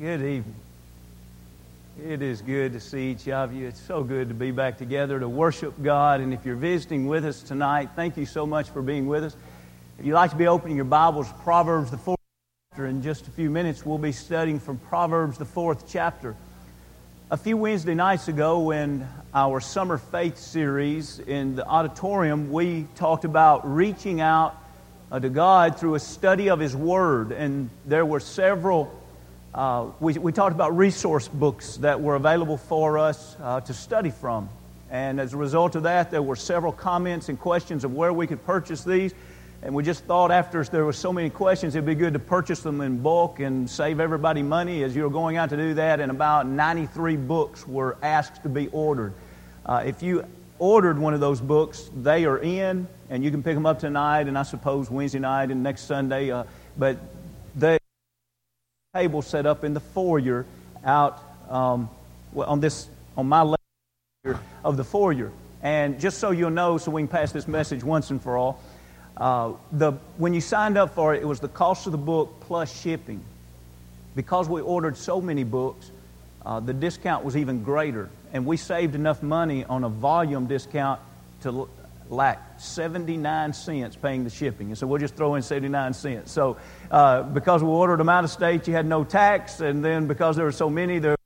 Good evening. It is good to see each of you. It's so good to be back together to worship God. And if you're visiting with us tonight, thank you so much for being with us. If you'd like to be opening your Bibles, Proverbs, the fourth chapter, in just a few minutes, we'll be studying from Proverbs, the fourth chapter. A few Wednesday nights ago, in our Summer Faith series in the auditorium, we talked about reaching out uh, to God through a study of His Word. And there were several uh, we, we talked about resource books that were available for us uh, to study from. And as a result of that, there were several comments and questions of where we could purchase these. And we just thought after there were so many questions, it'd be good to purchase them in bulk and save everybody money as you were going out to do that. And about 93 books were asked to be ordered. Uh, if you ordered one of those books, they are in, and you can pick them up tonight and I suppose Wednesday night and next Sunday. Uh, but table set up in the foyer out um, on this on my left of the foyer. And just so you'll know, so we can pass this message once and for all, uh, the, when you signed up for it, it was the cost of the book plus shipping. Because we ordered so many books, uh, the discount was even greater. And we saved enough money on a volume discount to lack 79 cents paying the shipping. And so we'll just throw in 79 cents. So uh, because we ordered them out of state, you had no tax. And then because there were so many, there,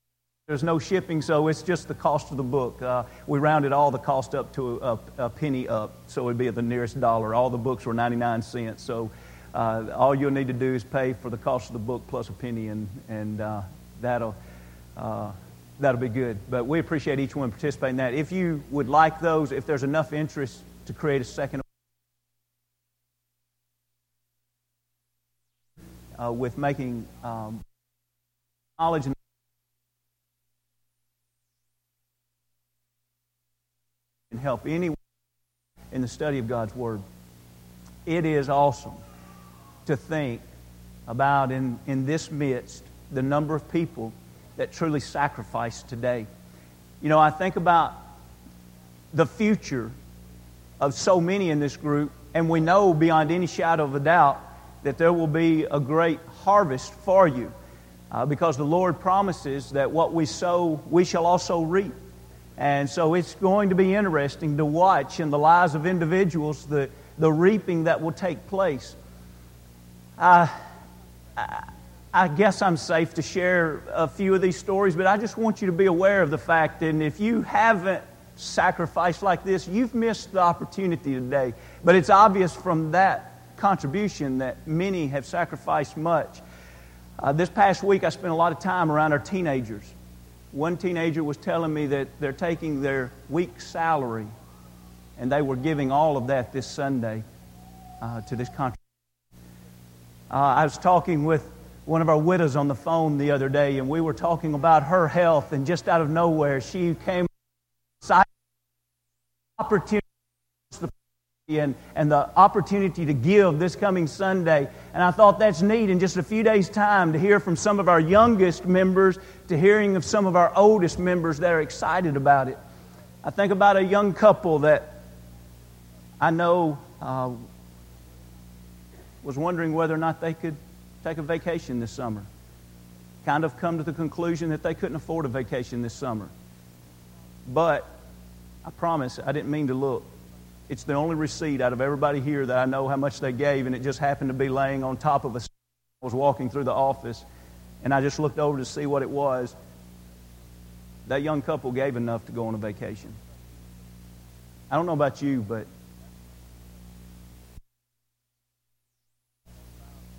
there's no shipping. So it's just the cost of the book. Uh, we rounded all the cost up to a, a, penny up. So it would be at the nearest dollar. All the books were 99 cents. So uh, all you'll need to do is pay for the cost of the book plus a penny, and, and uh, that'll uh, that'll be good. But we appreciate each one participating in that. If you would like those, if there's enough interest to create a second uh, with making um, knowledge and help anyone in the study of God's Word. It is awesome to think about in, in this midst the number of people that truly sacrifice today. You know, I think about the future of so many in this group, and we know beyond any shadow of a doubt that there will be a great harvest for you uh, because the Lord promises that what we sow, we shall also reap. And so it's going to be interesting to watch in the lives of individuals the, the reaping that will take place. Uh, I, I guess I'm safe to share a few of these stories, but I just want you to be aware of the fact that if you haven't sacrifice like this, you've missed the opportunity today. But it's obvious from that contribution that many have sacrificed much. Uh, this past week, I spent a lot of time around our teenagers. One teenager was telling me that they're taking their week's salary and they were giving all of that this Sunday uh, to this contribution. Uh, I was talking with one of our widows on the phone the other day, and we were talking about her health, and just out of nowhere, she came opportunity and, and the opportunity to give this coming Sunday. And I thought that's neat in just a few days' time to hear from some of our youngest members to hearing of some of our oldest members that are excited about it. I think about a young couple that I know uh, was wondering whether or not they could take a vacation this summer. Kind of come to the conclusion that they couldn't afford a vacation this summer. But I promise I didn't mean to look. It's the only receipt out of everybody here that I know how much they gave, and it just happened to be laying on top of a. I was walking through the office, and I just looked over to see what it was. That young couple gave enough to go on a vacation. I don't know about you, but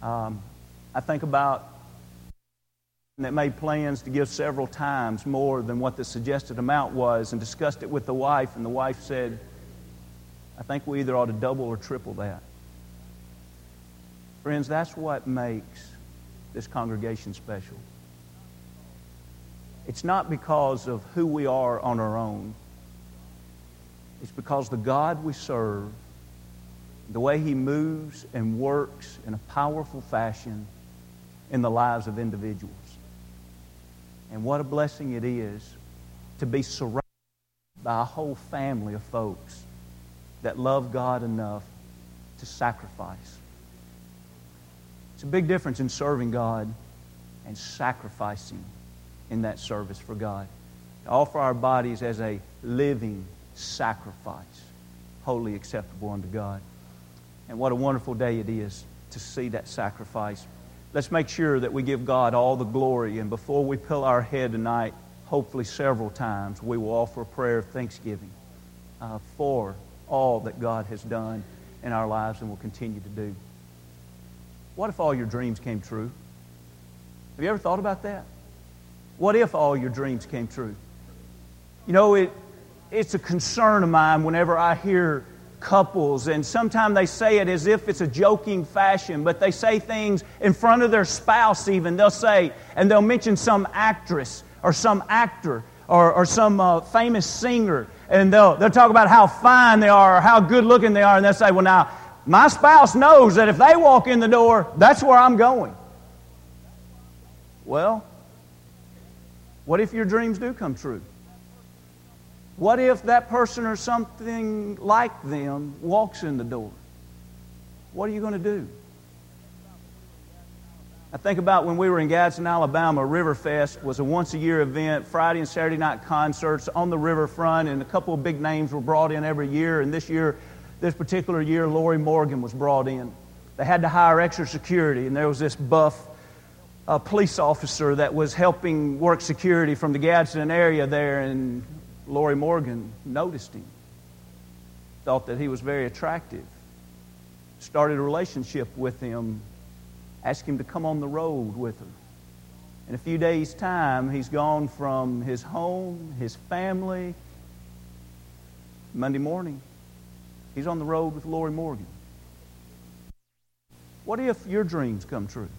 um, I think about that made plans to give several times more than what the suggested amount was and discussed it with the wife, and the wife said, I think we either ought to double or triple that. Friends, that's what makes this congregation special. It's not because of who we are on our own. It's because the God we serve, the way He moves and works in a powerful fashion in the lives of individuals. And what a blessing it is to be surrounded by a whole family of folks that love God enough to sacrifice. It's a big difference in serving God and sacrificing in that service for God. To offer our bodies as a living sacrifice, wholly acceptable unto God. And what a wonderful day it is to see that sacrifice. Let's make sure that we give God all the glory. And before we pull our head tonight, hopefully several times, we will offer a prayer of thanksgiving uh, for all that God has done in our lives and will continue to do. What if all your dreams came true? Have you ever thought about that? What if all your dreams came true? You know, it, it's a concern of mine whenever I hear couples, and sometimes they say it as if it's a joking fashion, but they say things in front of their spouse, even. They'll say, and they'll mention some actress or some actor or, or some uh, famous singer, and they'll, they'll talk about how fine they are or how good looking they are, and they'll say, Well, now, my spouse knows that if they walk in the door, that's where I'm going. Well, what if your dreams do come true? What if that person or something like them walks in the door? What are you going to do? I think about when we were in Gadsden, Alabama, Riverfest was a once a year event, Friday and Saturday night concerts on the riverfront, and a couple of big names were brought in every year. And this year, this particular year, Lorrie Morgan was brought in. They had to hire extra security, and there was this buff uh, police officer that was helping work security from the Gadsden area there, and Lorrie Morgan noticed him, thought that he was very attractive, started a relationship with him asked him to come on the road with her. In a few days' time, he's gone from his home, his family. Monday morning, he's on the road with Lorrie Morgan. What if your dreams come true?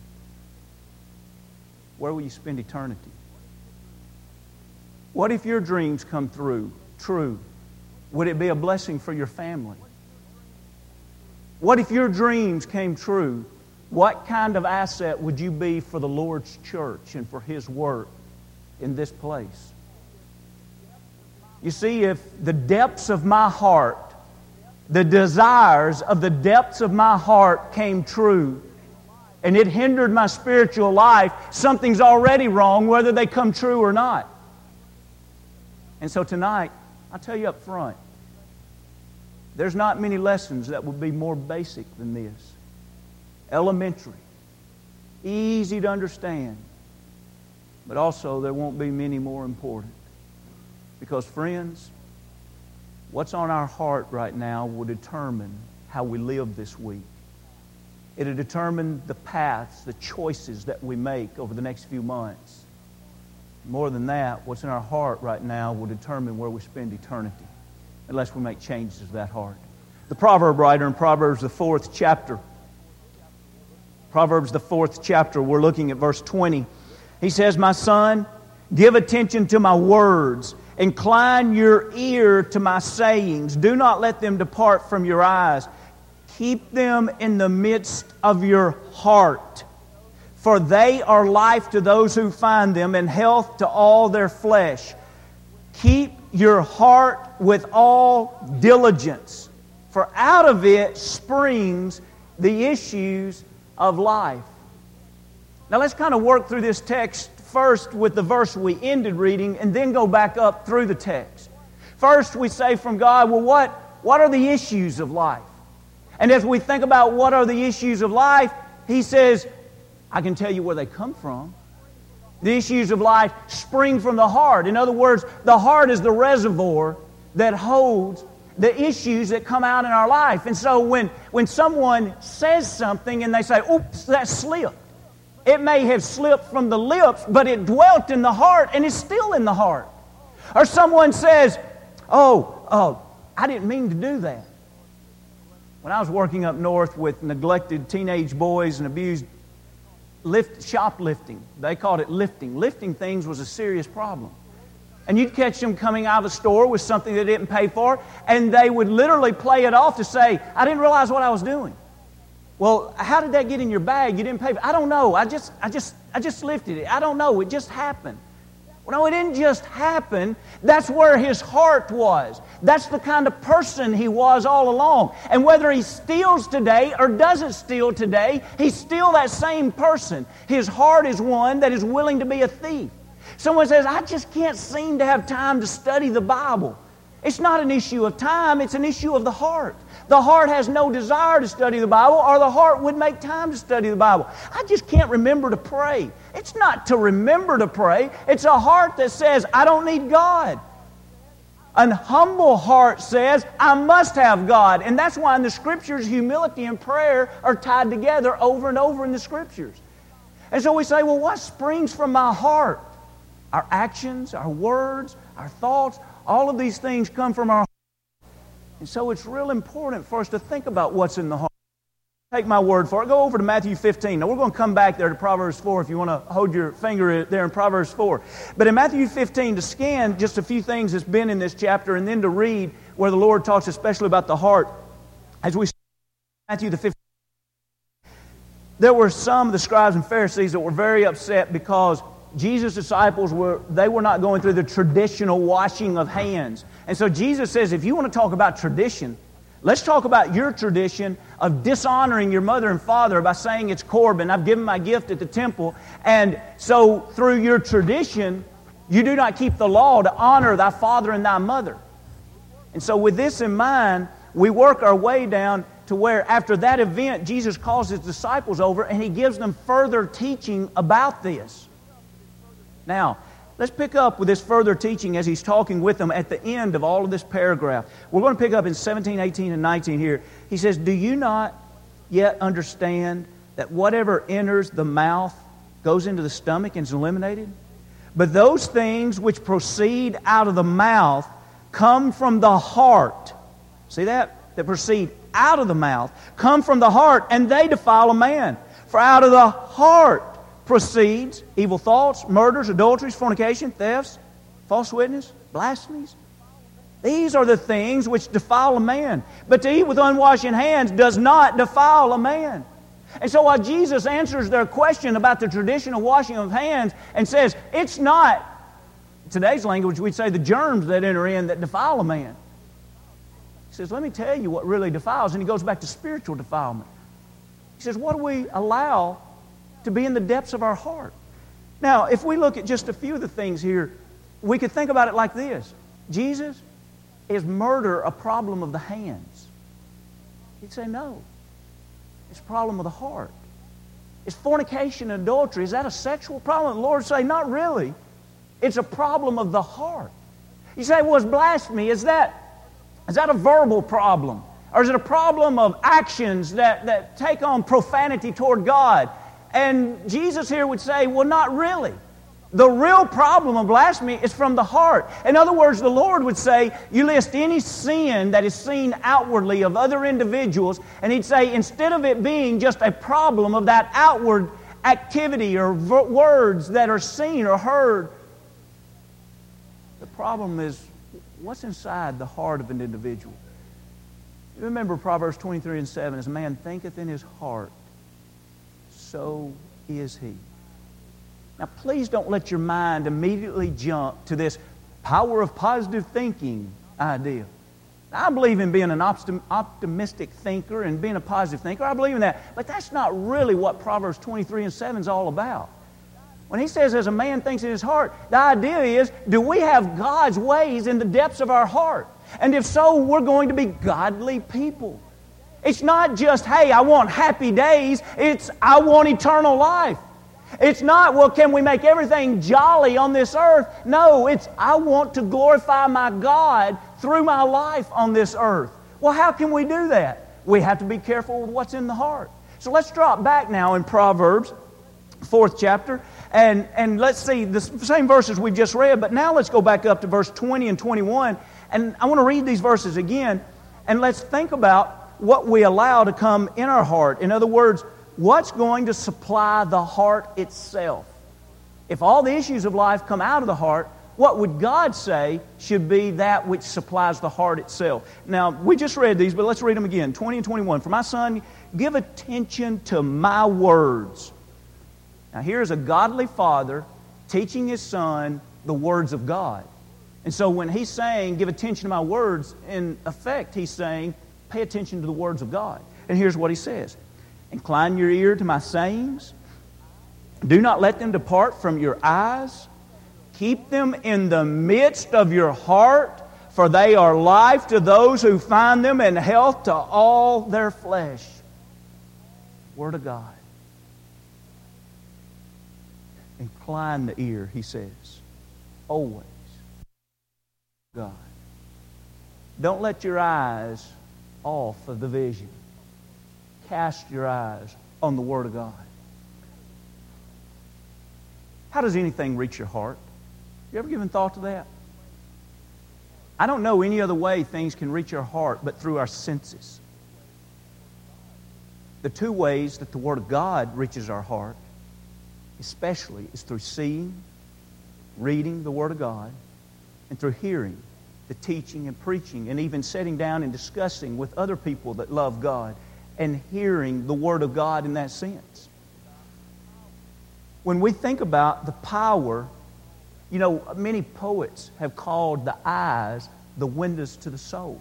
Where will you spend eternity? What if your dreams come through, true? Would it be a blessing for your family? What if your dreams came true? What kind of asset would you be for the Lord's church and for His work in this place? You see, if the depths of my heart, the desires of the depths of my heart came true, and it hindered my spiritual life, something's already wrong, whether they come true or not. And so tonight, I'll tell you up front, there's not many lessons that would be more basic than this elementary, easy to understand, but also there won't be many more important. Because, friends, what's on our heart right now will determine how we live this week. It'll determine the paths, the choices that we make over the next few months. More than that, what's in our heart right now will determine where we spend eternity, unless we make changes to that heart. The proverb writer in Proverbs, the fourth chapter, Proverbs, the fourth chapter, we're looking at verse 20. He says, My son, give attention to my words. Incline your ear to my sayings. Do not let them depart from your eyes. Keep them in the midst of your heart. For they are life to those who find them and health to all their flesh. Keep your heart with all diligence, for out of it springs the issues of life. Now let's kind of work through this text first with the verse we ended reading and then go back up through the text. First, we say from God, well, what, what are the issues of life? And as we think about what are the issues of life, He says, I can tell you where they come from. The issues of life spring from the heart. In other words, the heart is the reservoir that holds the issues that come out in our life. And so when, when someone says something and they say, oops, that slipped, it may have slipped from the lips, but it dwelt in the heart and is still in the heart. Or someone says, oh, oh, I didn't mean to do that. When I was working up north with neglected teenage boys and abused lift, shoplifting, they called it lifting. Lifting things was a serious problem. And you'd catch them coming out of a store with something they didn't pay for, and they would literally play it off to say, I didn't realize what I was doing. Well, how did that get in your bag? You didn't pay for it. I don't know. I just, I just, I just lifted it. I don't know. It just happened. Well, no, it didn't just happen. That's where his heart was. That's the kind of person he was all along. And whether he steals today or doesn't steal today, he's still that same person. His heart is one that is willing to be a thief. Someone says, I just can't seem to have time to study the Bible. It's not an issue of time, it's an issue of the heart. The heart has no desire to study the Bible, or the heart would make time to study the Bible. I just can't remember to pray. It's not to remember to pray, it's a heart that says, I don't need God. An humble heart says, I must have God. And that's why in the Scriptures, humility and prayer are tied together over and over in the Scriptures. And so we say, well, what springs from my heart? Our actions, our words, our thoughts, all of these things come from our. And so it's real important for us to think about what's in the heart. Take my word for it. Go over to Matthew 15. Now, we're going to come back there to Proverbs 4 if you want to hold your finger there in Proverbs 4. But in Matthew 15, to scan just a few things that's been in this chapter and then to read where the Lord talks especially about the heart. As we Matthew the 15, there were some of the scribes and Pharisees that were very upset because Jesus' disciples were, they were not going through the traditional washing of hands. And so Jesus says, if you want to talk about tradition, let's talk about your tradition of dishonoring your mother and father by saying it's Corban. I've given my gift at the temple. And so through your tradition, you do not keep the law to honor thy father and thy mother. And so with this in mind, we work our way down to where after that event, Jesus calls his disciples over and he gives them further teaching about this. Now, let's pick up with this further teaching as he's talking with them at the end of all of this paragraph. We're going to pick up in 17, 18, and 19 here. He says, Do you not yet understand that whatever enters the mouth goes into the stomach and is eliminated? But those things which proceed out of the mouth come from the heart. See that? That proceed out of the mouth come from the heart, and they defile a man. For out of the heart proceeds evil thoughts, murders, adulteries, fornication, thefts, false witness, blasphemies. These are the things which defile a man. But to eat with unwashed hands does not defile a man. And so while Jesus answers their question about the traditional washing of hands and says, it's not, today's language, we'd say the germs that enter in that defile a man. He says, let me tell you what really defiles. And he goes back to spiritual defilement. He says, what do we allow to be in the depths of our heart. Now, if we look at just a few of the things here, we could think about it like this Jesus, is murder a problem of the hands? He'd say no. It's a problem of the heart. Is fornication and adultery, is that a sexual problem? The Lord say, not really. It's a problem of the heart. You say, well, is blasphemy, is that, is that a verbal problem? Or is it a problem of actions that, that take on profanity toward God? And Jesus here would say, well, not really. The real problem of blasphemy is from the heart. In other words, the Lord would say, You list any sin that is seen outwardly of other individuals, and He'd say, instead of it being just a problem of that outward activity or v- words that are seen or heard, the problem is what's inside the heart of an individual. You remember Proverbs 23 and 7 As a man thinketh in his heart, so is he. Now, please don't let your mind immediately jump to this power of positive thinking idea. I believe in being an optimistic thinker and being a positive thinker. I believe in that. But that's not really what Proverbs 23 and 7 is all about. When he says, as a man thinks in his heart, the idea is, do we have God's ways in the depths of our heart? And if so, we're going to be godly people. It's not just, hey, I want happy days. It's, I want eternal life. It's not, well, can we make everything jolly on this earth? No, it's, I want to glorify my God through my life on this earth. Well, how can we do that? We have to be careful with what's in the heart. So let's drop back now in Proverbs, fourth chapter, and, and let's see the same verses we've just read, but now let's go back up to verse 20 and 21. And I want to read these verses again, and let's think about what we allow to come in our heart. In other words, what's going to supply the heart itself? If all the issues of life come out of the heart, what would God say should be that which supplies the heart itself? Now, we just read these, but let's read them again 20 and 21. For my son, give attention to my words. Now, here's a godly father teaching his son the words of God. And so when he's saying, give attention to my words, in effect, he's saying, pay attention to the words of God. And here's what he says Incline your ear to my sayings. Do not let them depart from your eyes. Keep them in the midst of your heart, for they are life to those who find them and health to all their flesh. Word of God. Incline the ear, he says. Always. God. Don't let your eyes off of the vision. Cast your eyes on the Word of God. How does anything reach your heart? You ever given thought to that? I don't know any other way things can reach our heart but through our senses. The two ways that the Word of God reaches our heart, especially, is through seeing, reading the Word of God, and through hearing the teaching and preaching, and even sitting down and discussing with other people that love God and hearing the Word of God in that sense. When we think about the power, you know, many poets have called the eyes the windows to the soul.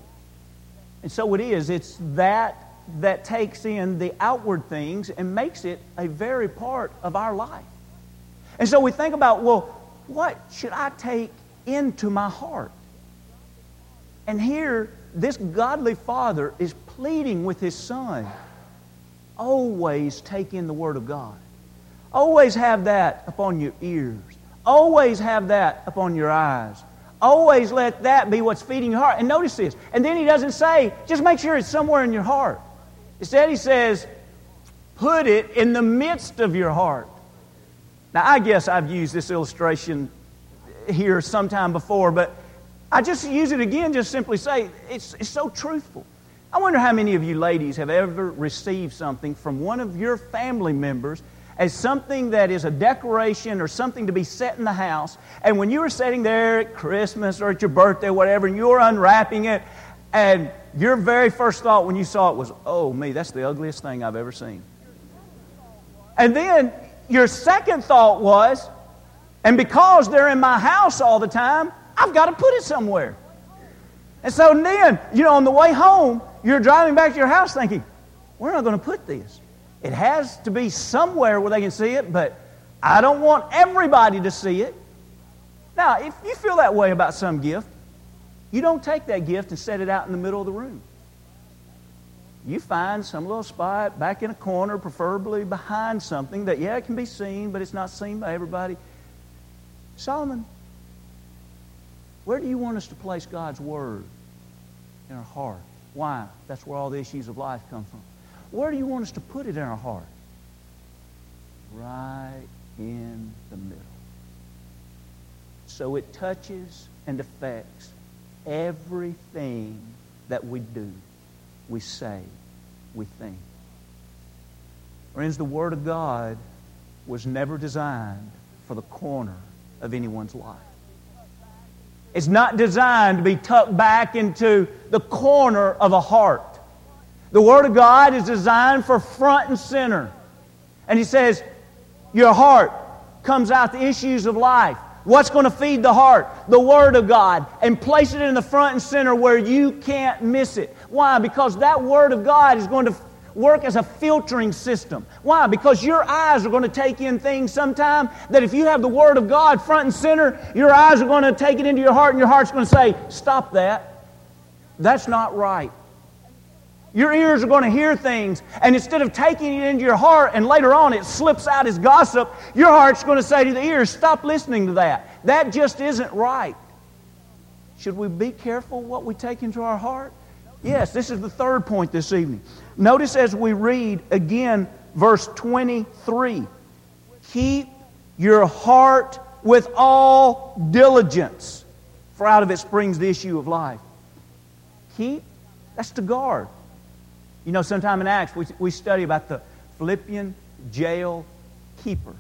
And so it is. It's that that takes in the outward things and makes it a very part of our life. And so we think about, well, what should I take into my heart? And here, this godly father is pleading with his son always take in the Word of God. Always have that upon your ears. Always have that upon your eyes. Always let that be what's feeding your heart. And notice this. And then he doesn't say, just make sure it's somewhere in your heart. Instead, he says, put it in the midst of your heart. Now, I guess I've used this illustration here sometime before, but I just use it again, just simply say it's, it's so truthful. I wonder how many of you ladies have ever received something from one of your family members as something that is a decoration or something to be set in the house. And when you were sitting there at Christmas or at your birthday, or whatever, and you were unwrapping it, and your very first thought when you saw it was, oh, me, that's the ugliest thing I've ever seen. And then your second thought was, and because they're in my house all the time, I've got to put it somewhere. And so then, you know, on the way home, you're driving back to your house thinking, where am I going to put this? It has to be somewhere where they can see it, but I don't want everybody to see it. Now, if you feel that way about some gift, you don't take that gift and set it out in the middle of the room. You find some little spot back in a corner, preferably behind something that, yeah, it can be seen, but it's not seen by everybody. Solomon, where do you want us to place God's Word in our heart? Why? That's where all the issues of life come from. Where do you want us to put it in our heart? Right in the middle. So it touches and affects everything that we do, we say, we think. Friends, the Word of God was never designed for the corner of anyone's life. It's not designed to be tucked back into the corner of a heart. The Word of God is designed for front and center. And He says, Your heart comes out the issues of life. What's going to feed the heart? The Word of God. And place it in the front and center where you can't miss it. Why? Because that Word of God is going to work as a filtering system. Why? Because your eyes are going to take in things sometime that if you have the Word of God front and center, your eyes are going to take it into your heart and your heart's going to say, Stop that. That's not right. Your ears are going to hear things, and instead of taking it into your heart and later on it slips out as gossip, your heart's going to say to the ears, Stop listening to that. That just isn't right. Should we be careful what we take into our heart? Yes, this is the third point this evening. Notice as we read again verse 23 Keep your heart with all diligence, for out of it springs the issue of life. Keep, that's to guard. You know, sometime in Acts, we, we study about the Philippian jail keeper.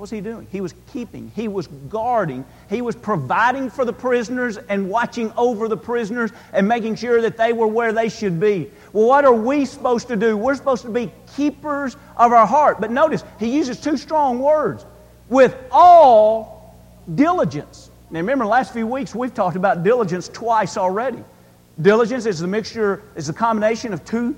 What was he doing? He was keeping, he was guarding, he was providing for the prisoners and watching over the prisoners and making sure that they were where they should be. Well, what are we supposed to do? We're supposed to be keepers of our heart. But notice, he uses two strong words with all diligence. Now, remember, the last few weeks we've talked about diligence twice already. Diligence is the mixture, is the combination of two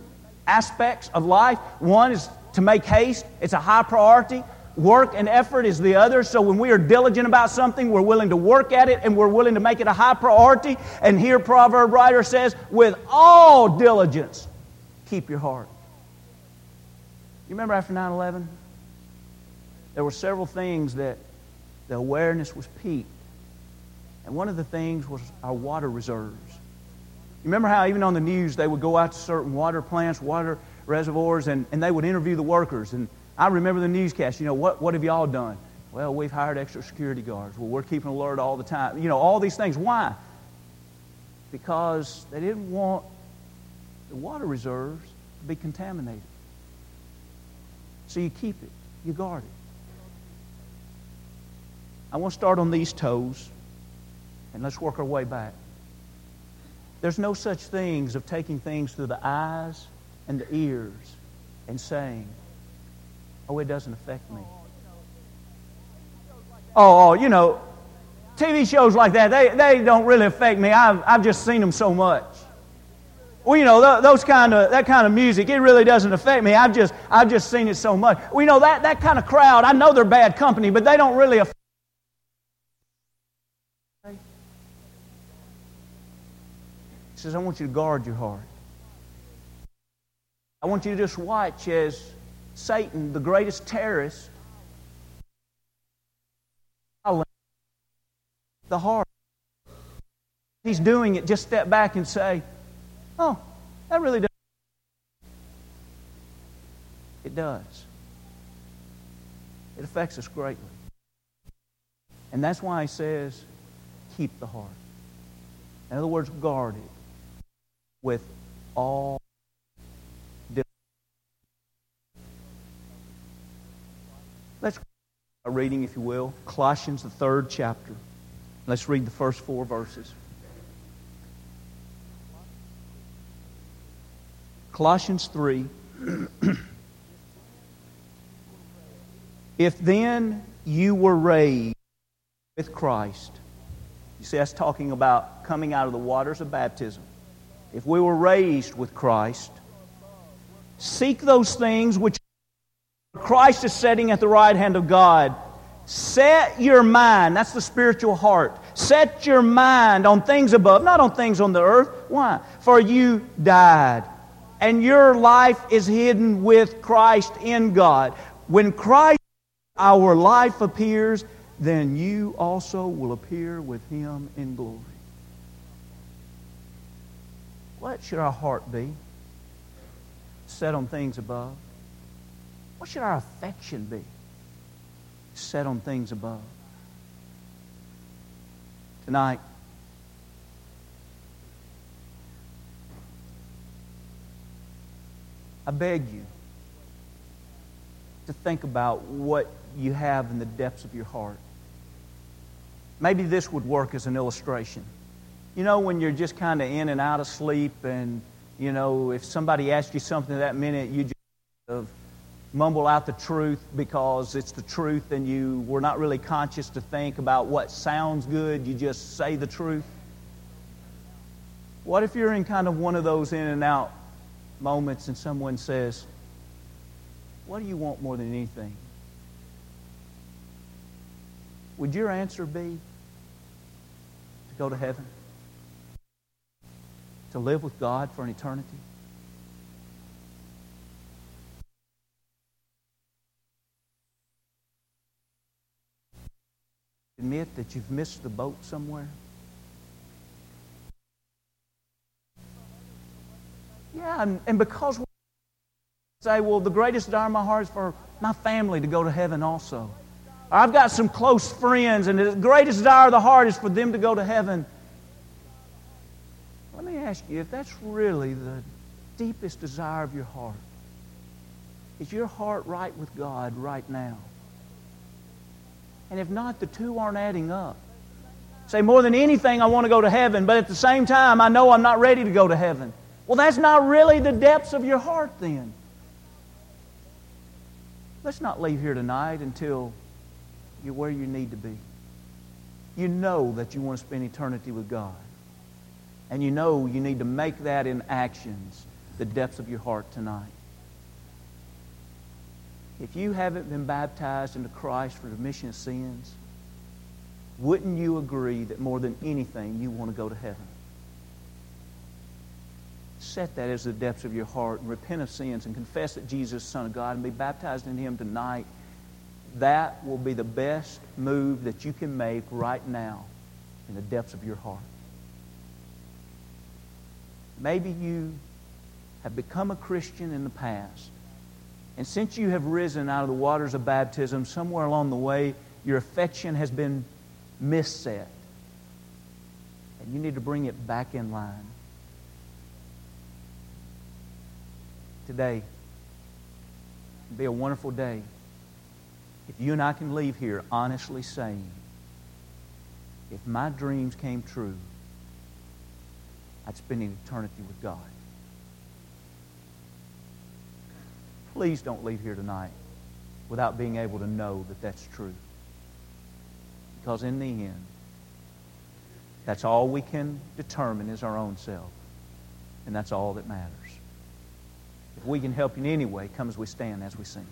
aspects of life. One is to make haste, it's a high priority. Work and effort is the other. So when we are diligent about something, we're willing to work at it and we're willing to make it a high priority. And here, proverb writer says, with all diligence, keep your heart. You remember after 9 11? There were several things that the awareness was peaked. And one of the things was our water reserves. You remember how even on the news they would go out to certain water plants, water reservoirs, and, and they would interview the workers. And I remember the newscast, you know, what, what have y'all done? Well, we've hired extra security guards. Well, we're keeping alert all the time. You know, all these things. Why? Because they didn't want the water reserves to be contaminated. So you keep it, you guard it. I want to start on these toes, and let's work our way back. There's no such things of taking things through the eyes and the ears and saying, oh, it doesn't affect me. Oh, oh, you know, TV shows like that, they, they don't really affect me. I've, I've just seen them so much. Well, you know, those kind of, that kind of music, it really doesn't affect me. I've just, I've just seen it so much. Well, you know, that, that kind of crowd, I know they're bad company, but they don't really affect He says, I want you to guard your heart. I want you to just watch as Satan, the greatest terrorist, the heart. He's doing it, just step back and say, Oh, that really does. It does. It affects us greatly. And that's why he says, keep the heart. In other words, guard it with all Let's a reading, if you will, Colossians, the third chapter. Let's read the first four verses. Colossians 3. if then you were raised with Christ, you see, that's talking about coming out of the waters of baptism if we were raised with Christ, seek those things which Christ is setting at the right hand of God. Set your mind, that's the spiritual heart. Set your mind on things above, not on things on the earth. Why? For you died, and your life is hidden with Christ in God. When Christ, our life, appears, then you also will appear with him in glory. What should our heart be? Set on things above. What should our affection be? Set on things above. Tonight, I beg you to think about what you have in the depths of your heart. Maybe this would work as an illustration. You know, when you're just kind of in and out of sleep, and, you know, if somebody asks you something that minute, you just mumble out the truth because it's the truth and you were not really conscious to think about what sounds good. You just say the truth. What if you're in kind of one of those in and out moments and someone says, What do you want more than anything? Would your answer be to go to heaven? to live with God for an eternity? Admit that you've missed the boat somewhere? Yeah, and, and because we say, well, the greatest desire of my heart is for my family to go to heaven also. I've got some close friends, and the greatest desire of the heart is for them to go to heaven. Let me ask you if that's really the deepest desire of your heart. Is your heart right with God right now? And if not, the two aren't adding up. Say, more than anything, I want to go to heaven, but at the same time, I know I'm not ready to go to heaven. Well, that's not really the depths of your heart then. Let's not leave here tonight until you're where you need to be. You know that you want to spend eternity with God. And you know you need to make that in actions the depths of your heart tonight. If you haven't been baptized into Christ for the remission of sins, wouldn't you agree that more than anything you want to go to heaven? Set that as the depths of your heart and repent of sins and confess that Jesus is the Son of God and be baptized in Him tonight. That will be the best move that you can make right now in the depths of your heart. Maybe you have become a Christian in the past. And since you have risen out of the waters of baptism, somewhere along the way, your affection has been misset. And you need to bring it back in line. Today, be a wonderful day if you and I can leave here honestly saying, if my dreams came true, I'd spend an eternity with God. Please don't leave here tonight without being able to know that that's true. Because in the end, that's all we can determine is our own self. And that's all that matters. If we can help you in any way, come as we stand as we sing.